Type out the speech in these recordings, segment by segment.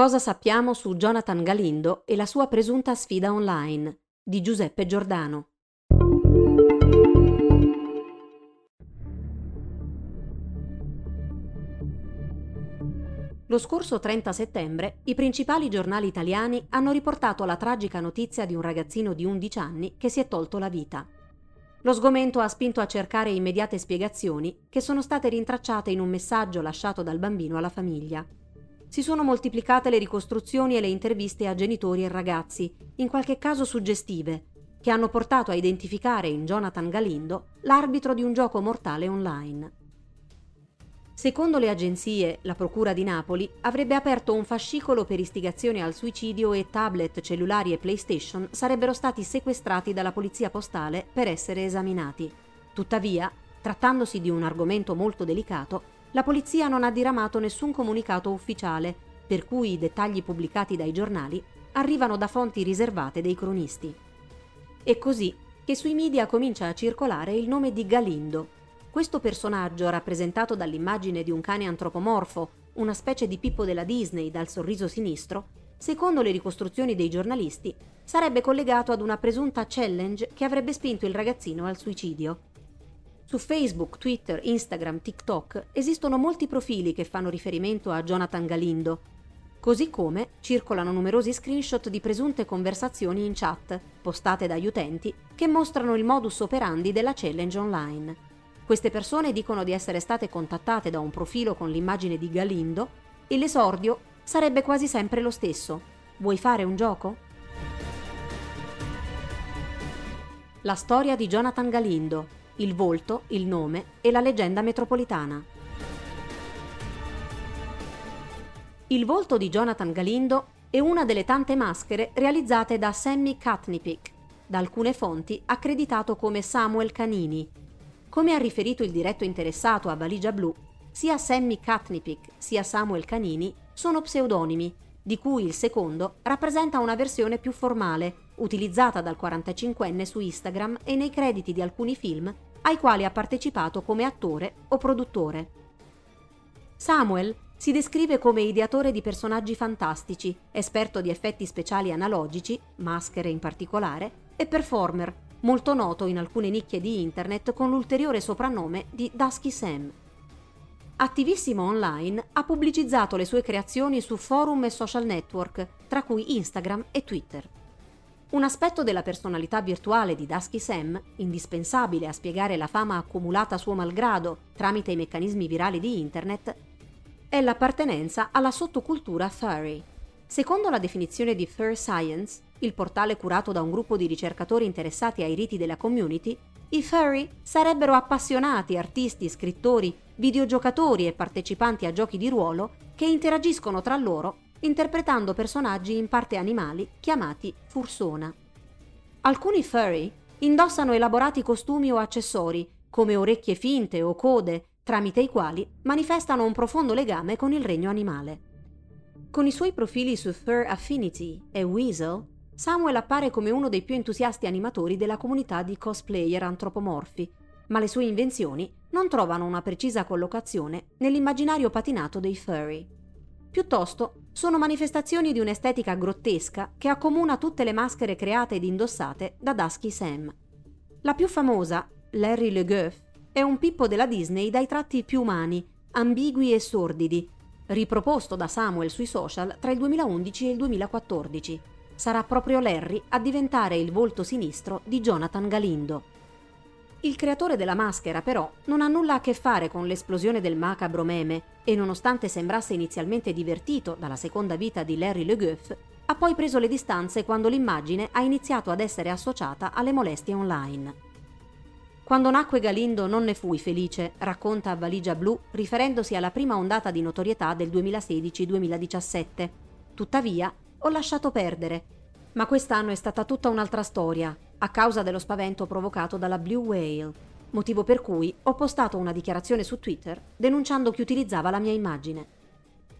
Cosa sappiamo su Jonathan Galindo e la sua presunta sfida online di Giuseppe Giordano. Lo scorso 30 settembre i principali giornali italiani hanno riportato la tragica notizia di un ragazzino di 11 anni che si è tolto la vita. Lo sgomento ha spinto a cercare immediate spiegazioni che sono state rintracciate in un messaggio lasciato dal bambino alla famiglia. Si sono moltiplicate le ricostruzioni e le interviste a genitori e ragazzi, in qualche caso suggestive, che hanno portato a identificare in Jonathan Galindo l'arbitro di un gioco mortale online. Secondo le agenzie, la Procura di Napoli avrebbe aperto un fascicolo per istigazione al suicidio e tablet, cellulari e PlayStation sarebbero stati sequestrati dalla Polizia Postale per essere esaminati. Tuttavia, trattandosi di un argomento molto delicato, la Polizia non ha diramato nessun comunicato ufficiale, per cui i dettagli pubblicati dai giornali arrivano da fonti riservate dei cronisti. È così che sui media comincia a circolare il nome di Galindo, questo personaggio, rappresentato dall'immagine di un cane antropomorfo, una specie di Pippo della Disney dal sorriso sinistro, secondo le ricostruzioni dei giornalisti, sarebbe collegato ad una presunta challenge che avrebbe spinto il ragazzino al suicidio. Su Facebook, Twitter, Instagram, TikTok esistono molti profili che fanno riferimento a Jonathan Galindo, così come circolano numerosi screenshot di presunte conversazioni in chat, postate dagli utenti, che mostrano il modus operandi della challenge online. Queste persone dicono di essere state contattate da un profilo con l'immagine di Galindo e l'esordio sarebbe quasi sempre lo stesso. Vuoi fare un gioco? La storia di Jonathan Galindo, il volto, il nome e la leggenda metropolitana. Il volto di Jonathan Galindo è una delle tante maschere realizzate da Sammy Katnipik, da alcune fonti accreditato come Samuel Canini, come ha riferito il diretto interessato a Valigia Blu, sia Sammy Katnipik sia Samuel Canini sono pseudonimi, di cui il secondo rappresenta una versione più formale, utilizzata dal 45enne su Instagram e nei crediti di alcuni film ai quali ha partecipato come attore o produttore. Samuel si descrive come ideatore di personaggi fantastici, esperto di effetti speciali analogici, maschere in particolare, e performer, molto noto in alcune nicchie di internet con l'ulteriore soprannome di Dusky Sam. Attivissimo online, ha pubblicizzato le sue creazioni su forum e social network, tra cui Instagram e Twitter. Un aspetto della personalità virtuale di Dusky Sam, indispensabile a spiegare la fama accumulata suo malgrado tramite i meccanismi virali di internet, è l'appartenenza alla sottocultura furry. Secondo la definizione di Fur Science, il portale curato da un gruppo di ricercatori interessati ai riti della community, i furry sarebbero appassionati artisti, scrittori, videogiocatori e partecipanti a giochi di ruolo che interagiscono tra loro interpretando personaggi in parte animali chiamati fursona. Alcuni furry indossano elaborati costumi o accessori, come orecchie finte o code, tramite i quali manifestano un profondo legame con il regno animale. Con i suoi profili su Fur Affinity e Weasel, Samuel appare come uno dei più entusiasti animatori della comunità di cosplayer antropomorfi, ma le sue invenzioni non trovano una precisa collocazione nell'immaginario patinato dei furry. Piuttosto sono manifestazioni di un'estetica grottesca che accomuna tutte le maschere create ed indossate da Dusky Sam. La più famosa, Larry Le Goff, è un pippo della Disney dai tratti più umani, ambigui e sordidi, riproposto da Samuel sui social tra il 2011 e il 2014 sarà proprio Larry a diventare il volto sinistro di Jonathan Galindo. Il creatore della maschera, però, non ha nulla a che fare con l'esplosione del macabro meme e, nonostante sembrasse inizialmente divertito dalla seconda vita di Larry Le Goff, ha poi preso le distanze quando l'immagine ha iniziato ad essere associata alle molestie online. Quando nacque Galindo non ne fui felice, racconta a Valigia Blu, riferendosi alla prima ondata di notorietà del 2016-2017. Tuttavia, ho lasciato perdere. Ma quest'anno è stata tutta un'altra storia, a causa dello spavento provocato dalla Blue Whale, motivo per cui ho postato una dichiarazione su Twitter denunciando chi utilizzava la mia immagine.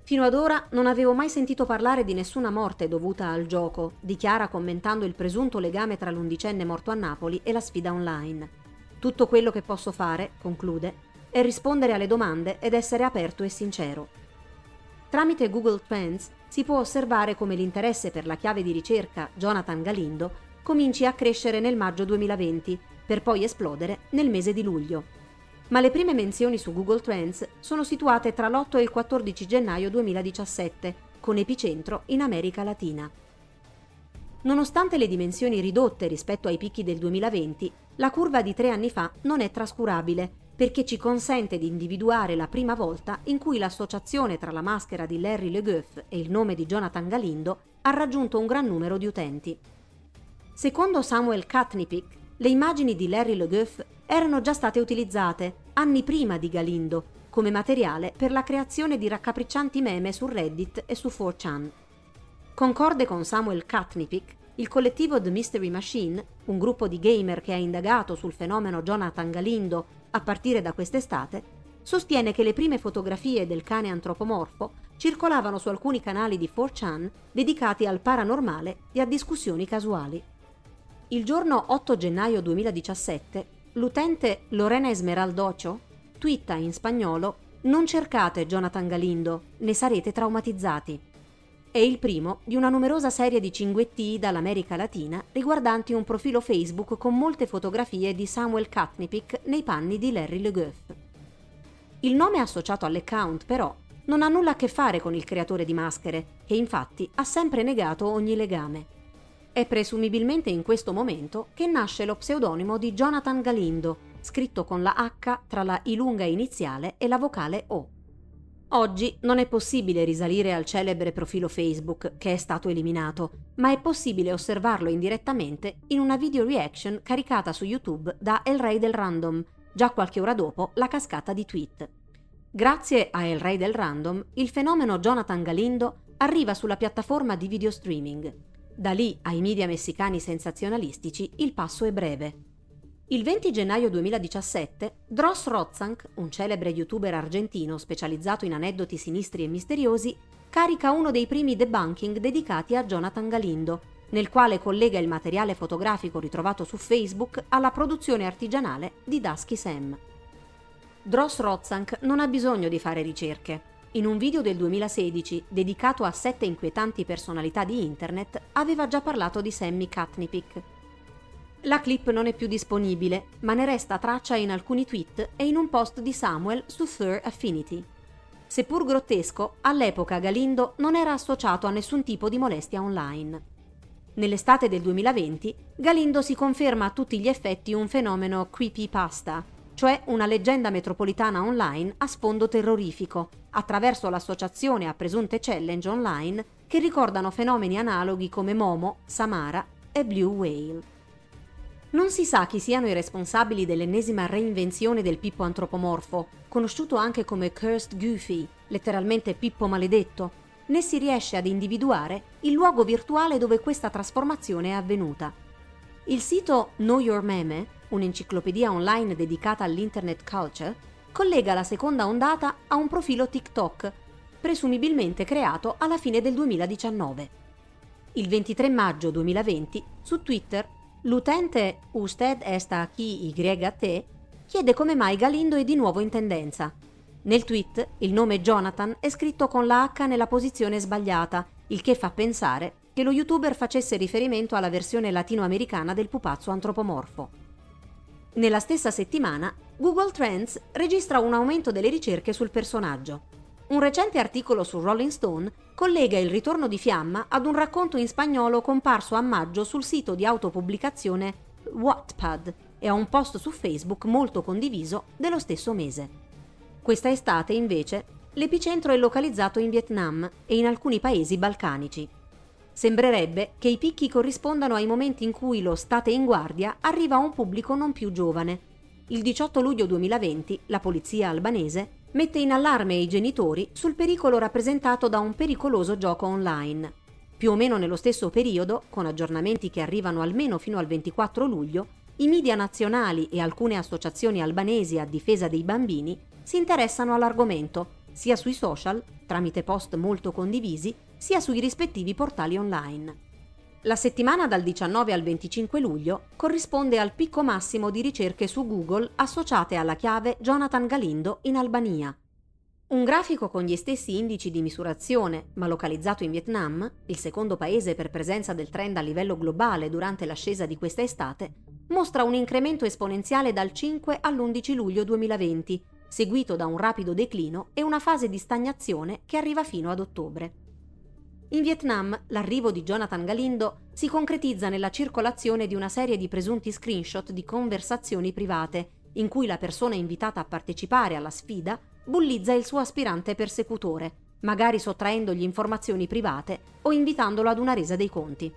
Fino ad ora non avevo mai sentito parlare di nessuna morte dovuta al gioco, dichiara commentando il presunto legame tra l'undicenne morto a Napoli e la sfida online. Tutto quello che posso fare, conclude, è rispondere alle domande ed essere aperto e sincero. Tramite Google Trends si può osservare come l'interesse per la chiave di ricerca Jonathan Galindo cominci a crescere nel maggio 2020, per poi esplodere nel mese di luglio. Ma le prime menzioni su Google Trends sono situate tra l'8 e il 14 gennaio 2017, con epicentro in America Latina. Nonostante le dimensioni ridotte rispetto ai picchi del 2020, la curva di tre anni fa non è trascurabile perché ci consente di individuare la prima volta in cui l'associazione tra la maschera di Larry Le Goff e il nome di Jonathan Galindo ha raggiunto un gran numero di utenti. Secondo Samuel Katnipik, le immagini di Larry Le erano già state utilizzate anni prima di Galindo come materiale per la creazione di raccapriccianti meme su Reddit e su 4chan. Concorde con Samuel Katnipik, il collettivo The Mystery Machine, un gruppo di gamer che ha indagato sul fenomeno Jonathan Galindo a partire da quest'estate, sostiene che le prime fotografie del cane antropomorfo circolavano su alcuni canali di 4chan dedicati al paranormale e a discussioni casuali. Il giorno 8 gennaio 2017, l'utente Lorena Esmeraldocio twitta in spagnolo Non cercate Jonathan Galindo, ne sarete traumatizzati. È il primo di una numerosa serie di cinguettii dall'America Latina riguardanti un profilo Facebook con molte fotografie di Samuel Katnipik nei panni di Larry Le Goff. Il nome associato all'account, però, non ha nulla a che fare con il creatore di maschere, che infatti ha sempre negato ogni legame. È presumibilmente in questo momento che nasce lo pseudonimo di Jonathan Galindo, scritto con la H tra la I lunga iniziale e la vocale O. Oggi non è possibile risalire al celebre profilo Facebook che è stato eliminato, ma è possibile osservarlo indirettamente in una video reaction caricata su YouTube da El Rey del Random, già qualche ora dopo la cascata di tweet. Grazie a El Rey del Random, il fenomeno Jonathan Galindo arriva sulla piattaforma di video streaming. Da lì ai media messicani sensazionalistici il passo è breve. Il 20 gennaio 2017, Dross Rozzank, un celebre youtuber argentino specializzato in aneddoti sinistri e misteriosi, carica uno dei primi debunking dedicati a Jonathan Galindo, nel quale collega il materiale fotografico ritrovato su Facebook alla produzione artigianale di Dusky Sam. Dross Rozzank non ha bisogno di fare ricerche. In un video del 2016, dedicato a sette inquietanti personalità di Internet, aveva già parlato di Sammy Katnipik, la clip non è più disponibile, ma ne resta traccia in alcuni tweet e in un post di Samuel su Thur Affinity. Seppur grottesco, all'epoca Galindo non era associato a nessun tipo di molestia online. Nell'estate del 2020, Galindo si conferma a tutti gli effetti un fenomeno creepypasta, cioè una leggenda metropolitana online a sfondo terrorifico, attraverso l'associazione a presunte challenge online che ricordano fenomeni analoghi come Momo, Samara e Blue Whale. Non si sa chi siano i responsabili dell'ennesima reinvenzione del Pippo antropomorfo, conosciuto anche come Cursed Goofy, letteralmente Pippo maledetto, né si riesce ad individuare il luogo virtuale dove questa trasformazione è avvenuta. Il sito Know Your Meme, un'enciclopedia online dedicata all'internet culture, collega la seconda ondata a un profilo TikTok, presumibilmente creato alla fine del 2019. Il 23 maggio 2020, su Twitter L'utente Usted esta aquí YT chiede come mai Galindo è di nuovo in tendenza. Nel tweet il nome Jonathan è scritto con la H nella posizione sbagliata, il che fa pensare che lo youtuber facesse riferimento alla versione latinoamericana del pupazzo antropomorfo. Nella stessa settimana, Google Trends registra un aumento delle ricerche sul personaggio. Un recente articolo su Rolling Stone collega il ritorno di Fiamma ad un racconto in spagnolo comparso a maggio sul sito di autopubblicazione Wattpad e a un post su Facebook molto condiviso dello stesso mese. Questa estate, invece, l'epicentro è localizzato in Vietnam e in alcuni paesi balcanici. Sembrerebbe che i picchi corrispondano ai momenti in cui lo state in guardia arriva a un pubblico non più giovane. Il 18 luglio 2020 la polizia albanese mette in allarme i genitori sul pericolo rappresentato da un pericoloso gioco online. Più o meno nello stesso periodo, con aggiornamenti che arrivano almeno fino al 24 luglio, i media nazionali e alcune associazioni albanesi a difesa dei bambini si interessano all'argomento, sia sui social, tramite post molto condivisi, sia sui rispettivi portali online. La settimana dal 19 al 25 luglio corrisponde al picco massimo di ricerche su Google associate alla chiave Jonathan Galindo in Albania. Un grafico con gli stessi indici di misurazione, ma localizzato in Vietnam, il secondo paese per presenza del trend a livello globale durante l'ascesa di questa estate, mostra un incremento esponenziale dal 5 all'11 luglio 2020, seguito da un rapido declino e una fase di stagnazione che arriva fino ad ottobre. In Vietnam l'arrivo di Jonathan Galindo si concretizza nella circolazione di una serie di presunti screenshot di conversazioni private, in cui la persona invitata a partecipare alla sfida bullizza il suo aspirante persecutore, magari sottraendogli informazioni private o invitandolo ad una resa dei conti.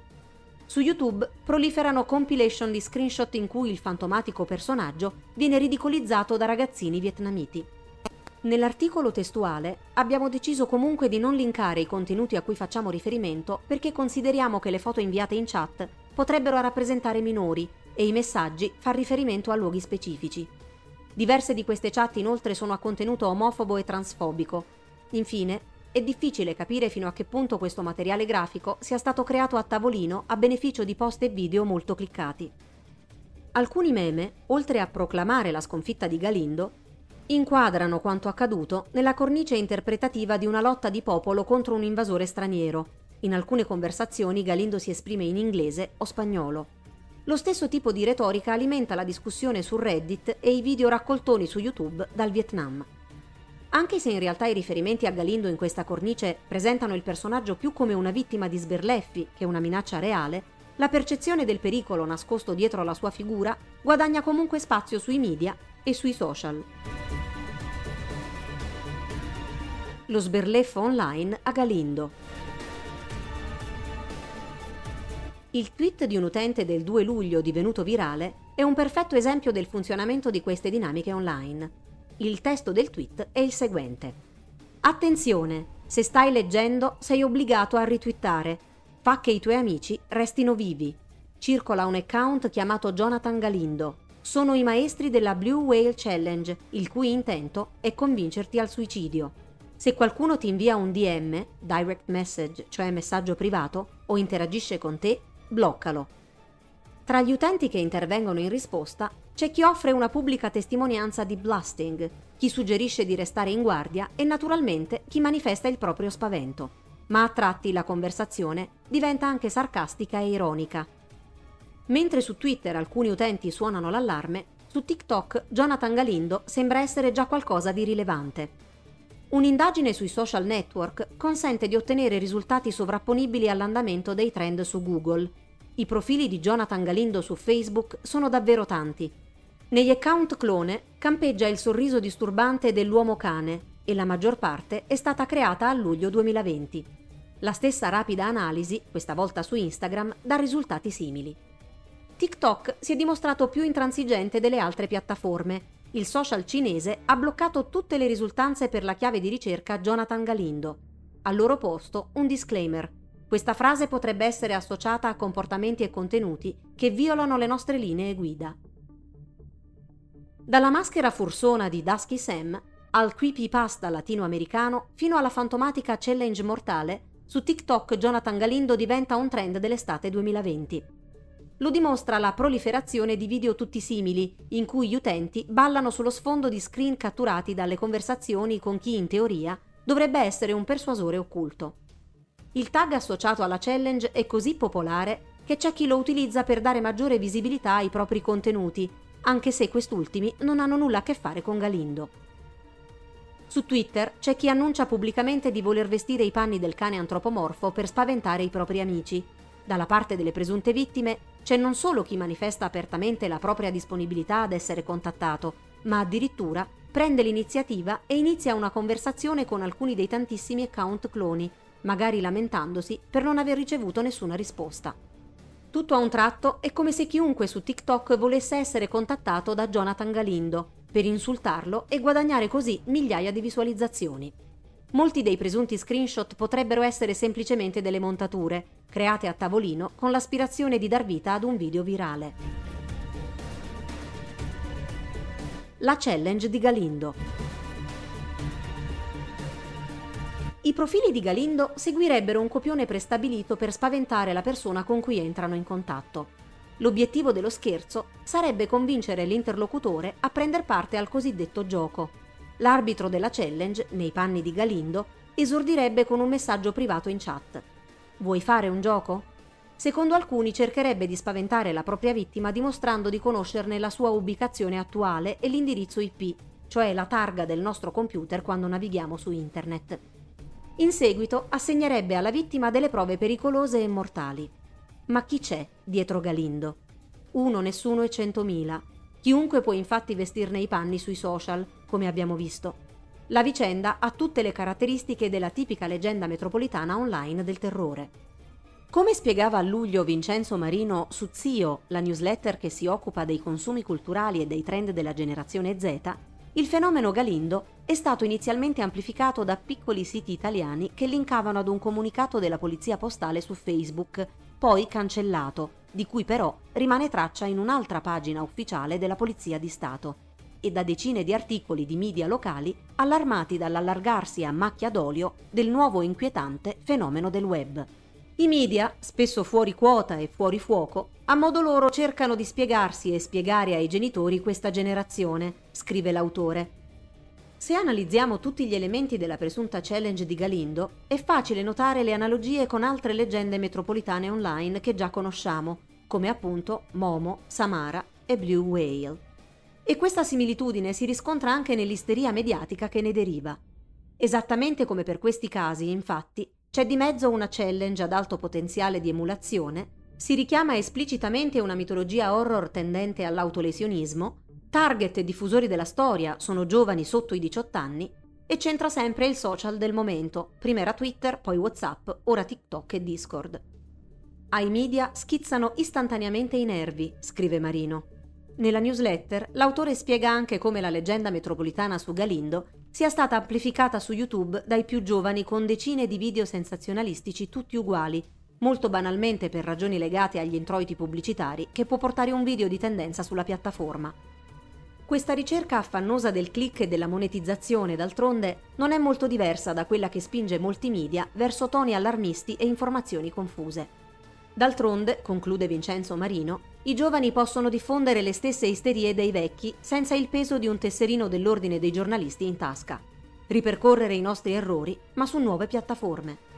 Su YouTube proliferano compilation di screenshot in cui il fantomatico personaggio viene ridicolizzato da ragazzini vietnamiti. Nell'articolo testuale abbiamo deciso comunque di non linkare i contenuti a cui facciamo riferimento perché consideriamo che le foto inviate in chat potrebbero rappresentare minori e i messaggi far riferimento a luoghi specifici. Diverse di queste chat inoltre sono a contenuto omofobo e transfobico. Infine, è difficile capire fino a che punto questo materiale grafico sia stato creato a tavolino a beneficio di post e video molto cliccati. Alcuni meme, oltre a proclamare la sconfitta di Galindo, inquadrano quanto accaduto nella cornice interpretativa di una lotta di popolo contro un invasore straniero. In alcune conversazioni Galindo si esprime in inglese o spagnolo. Lo stesso tipo di retorica alimenta la discussione su Reddit e i video raccoltoni su YouTube dal Vietnam. Anche se in realtà i riferimenti a Galindo in questa cornice presentano il personaggio più come una vittima di sberleffi che una minaccia reale, la percezione del pericolo nascosto dietro la sua figura guadagna comunque spazio sui media e sui social. Lo sberleffo online a Galindo. Il tweet di un utente del 2 luglio divenuto virale è un perfetto esempio del funzionamento di queste dinamiche online. Il testo del tweet è il seguente. Attenzione, se stai leggendo sei obbligato a ritwittare. Fa che i tuoi amici restino vivi. Circola un account chiamato Jonathan Galindo. Sono i maestri della Blue Whale Challenge, il cui intento è convincerti al suicidio. Se qualcuno ti invia un DM, direct message, cioè messaggio privato, o interagisce con te, bloccalo. Tra gli utenti che intervengono in risposta c'è chi offre una pubblica testimonianza di blasting, chi suggerisce di restare in guardia e naturalmente chi manifesta il proprio spavento. Ma a tratti la conversazione diventa anche sarcastica e ironica. Mentre su Twitter alcuni utenti suonano l'allarme, su TikTok Jonathan Galindo sembra essere già qualcosa di rilevante. Un'indagine sui social network consente di ottenere risultati sovrapponibili all'andamento dei trend su Google i profili di Jonathan Galindo su Facebook sono davvero tanti. Negli account clone campeggia il sorriso disturbante dell'uomo cane e la maggior parte è stata creata a luglio 2020. La stessa rapida analisi, questa volta su Instagram, dà risultati simili. TikTok si è dimostrato più intransigente delle altre piattaforme. Il social cinese ha bloccato tutte le risultanze per la chiave di ricerca Jonathan Galindo. Al loro posto un disclaimer questa frase potrebbe essere associata a comportamenti e contenuti che violano le nostre linee guida. Dalla maschera fursona di Dusky Sam al creepypasta latinoamericano fino alla fantomatica challenge mortale, su TikTok Jonathan Galindo diventa un trend dell'estate 2020. Lo dimostra la proliferazione di video tutti simili, in cui gli utenti ballano sullo sfondo di screen catturati dalle conversazioni con chi in teoria dovrebbe essere un persuasore occulto. Il tag associato alla challenge è così popolare che c'è chi lo utilizza per dare maggiore visibilità ai propri contenuti, anche se quest'ultimi non hanno nulla a che fare con Galindo. Su Twitter c'è chi annuncia pubblicamente di voler vestire i panni del cane antropomorfo per spaventare i propri amici. Dalla parte delle presunte vittime c'è non solo chi manifesta apertamente la propria disponibilità ad essere contattato, ma addirittura prende l'iniziativa e inizia una conversazione con alcuni dei tantissimi account cloni magari lamentandosi per non aver ricevuto nessuna risposta. Tutto a un tratto è come se chiunque su TikTok volesse essere contattato da Jonathan Galindo per insultarlo e guadagnare così migliaia di visualizzazioni. Molti dei presunti screenshot potrebbero essere semplicemente delle montature, create a tavolino con l'aspirazione di dar vita ad un video virale. La challenge di Galindo. I profili di Galindo seguirebbero un copione prestabilito per spaventare la persona con cui entrano in contatto. L'obiettivo dello scherzo sarebbe convincere l'interlocutore a prendere parte al cosiddetto gioco. L'arbitro della challenge, nei panni di Galindo, esordirebbe con un messaggio privato in chat. Vuoi fare un gioco? Secondo alcuni cercherebbe di spaventare la propria vittima dimostrando di conoscerne la sua ubicazione attuale e l'indirizzo IP, cioè la targa del nostro computer quando navighiamo su internet. In seguito assegnerebbe alla vittima delle prove pericolose e mortali. Ma chi c'è dietro Galindo? Uno, nessuno e centomila. Chiunque può infatti vestirne i panni sui social, come abbiamo visto. La vicenda ha tutte le caratteristiche della tipica leggenda metropolitana online del terrore. Come spiegava a luglio Vincenzo Marino su Zio, la newsletter che si occupa dei consumi culturali e dei trend della generazione Z, il fenomeno Galindo è stato inizialmente amplificato da piccoli siti italiani che linkavano ad un comunicato della polizia postale su Facebook, poi cancellato, di cui però rimane traccia in un'altra pagina ufficiale della Polizia di Stato, e da decine di articoli di media locali allarmati dall'allargarsi a macchia d'olio del nuovo inquietante fenomeno del web. I media, spesso fuori quota e fuori fuoco, a modo loro cercano di spiegarsi e spiegare ai genitori questa generazione, scrive l'autore. Se analizziamo tutti gli elementi della presunta challenge di Galindo, è facile notare le analogie con altre leggende metropolitane online che già conosciamo, come appunto Momo, Samara e Blue Whale. E questa similitudine si riscontra anche nell'isteria mediatica che ne deriva. Esattamente come per questi casi, infatti, c'è di mezzo una challenge ad alto potenziale di emulazione, si richiama esplicitamente una mitologia horror tendente all'autolesionismo, target e diffusori della storia sono giovani sotto i 18 anni e c'entra sempre il social del momento, prima era Twitter, poi Whatsapp, ora TikTok e Discord. Ai media schizzano istantaneamente i nervi, scrive Marino. Nella newsletter l'autore spiega anche come la leggenda metropolitana su Galindo sia stata amplificata su YouTube dai più giovani con decine di video sensazionalistici tutti uguali, molto banalmente per ragioni legate agli introiti pubblicitari che può portare un video di tendenza sulla piattaforma. Questa ricerca affannosa del click e della monetizzazione, d'altronde, non è molto diversa da quella che spinge molti media verso toni allarmisti e informazioni confuse. D'altronde, conclude Vincenzo Marino, i giovani possono diffondere le stesse isterie dei vecchi senza il peso di un tesserino dell'ordine dei giornalisti in tasca. Ripercorrere i nostri errori, ma su nuove piattaforme.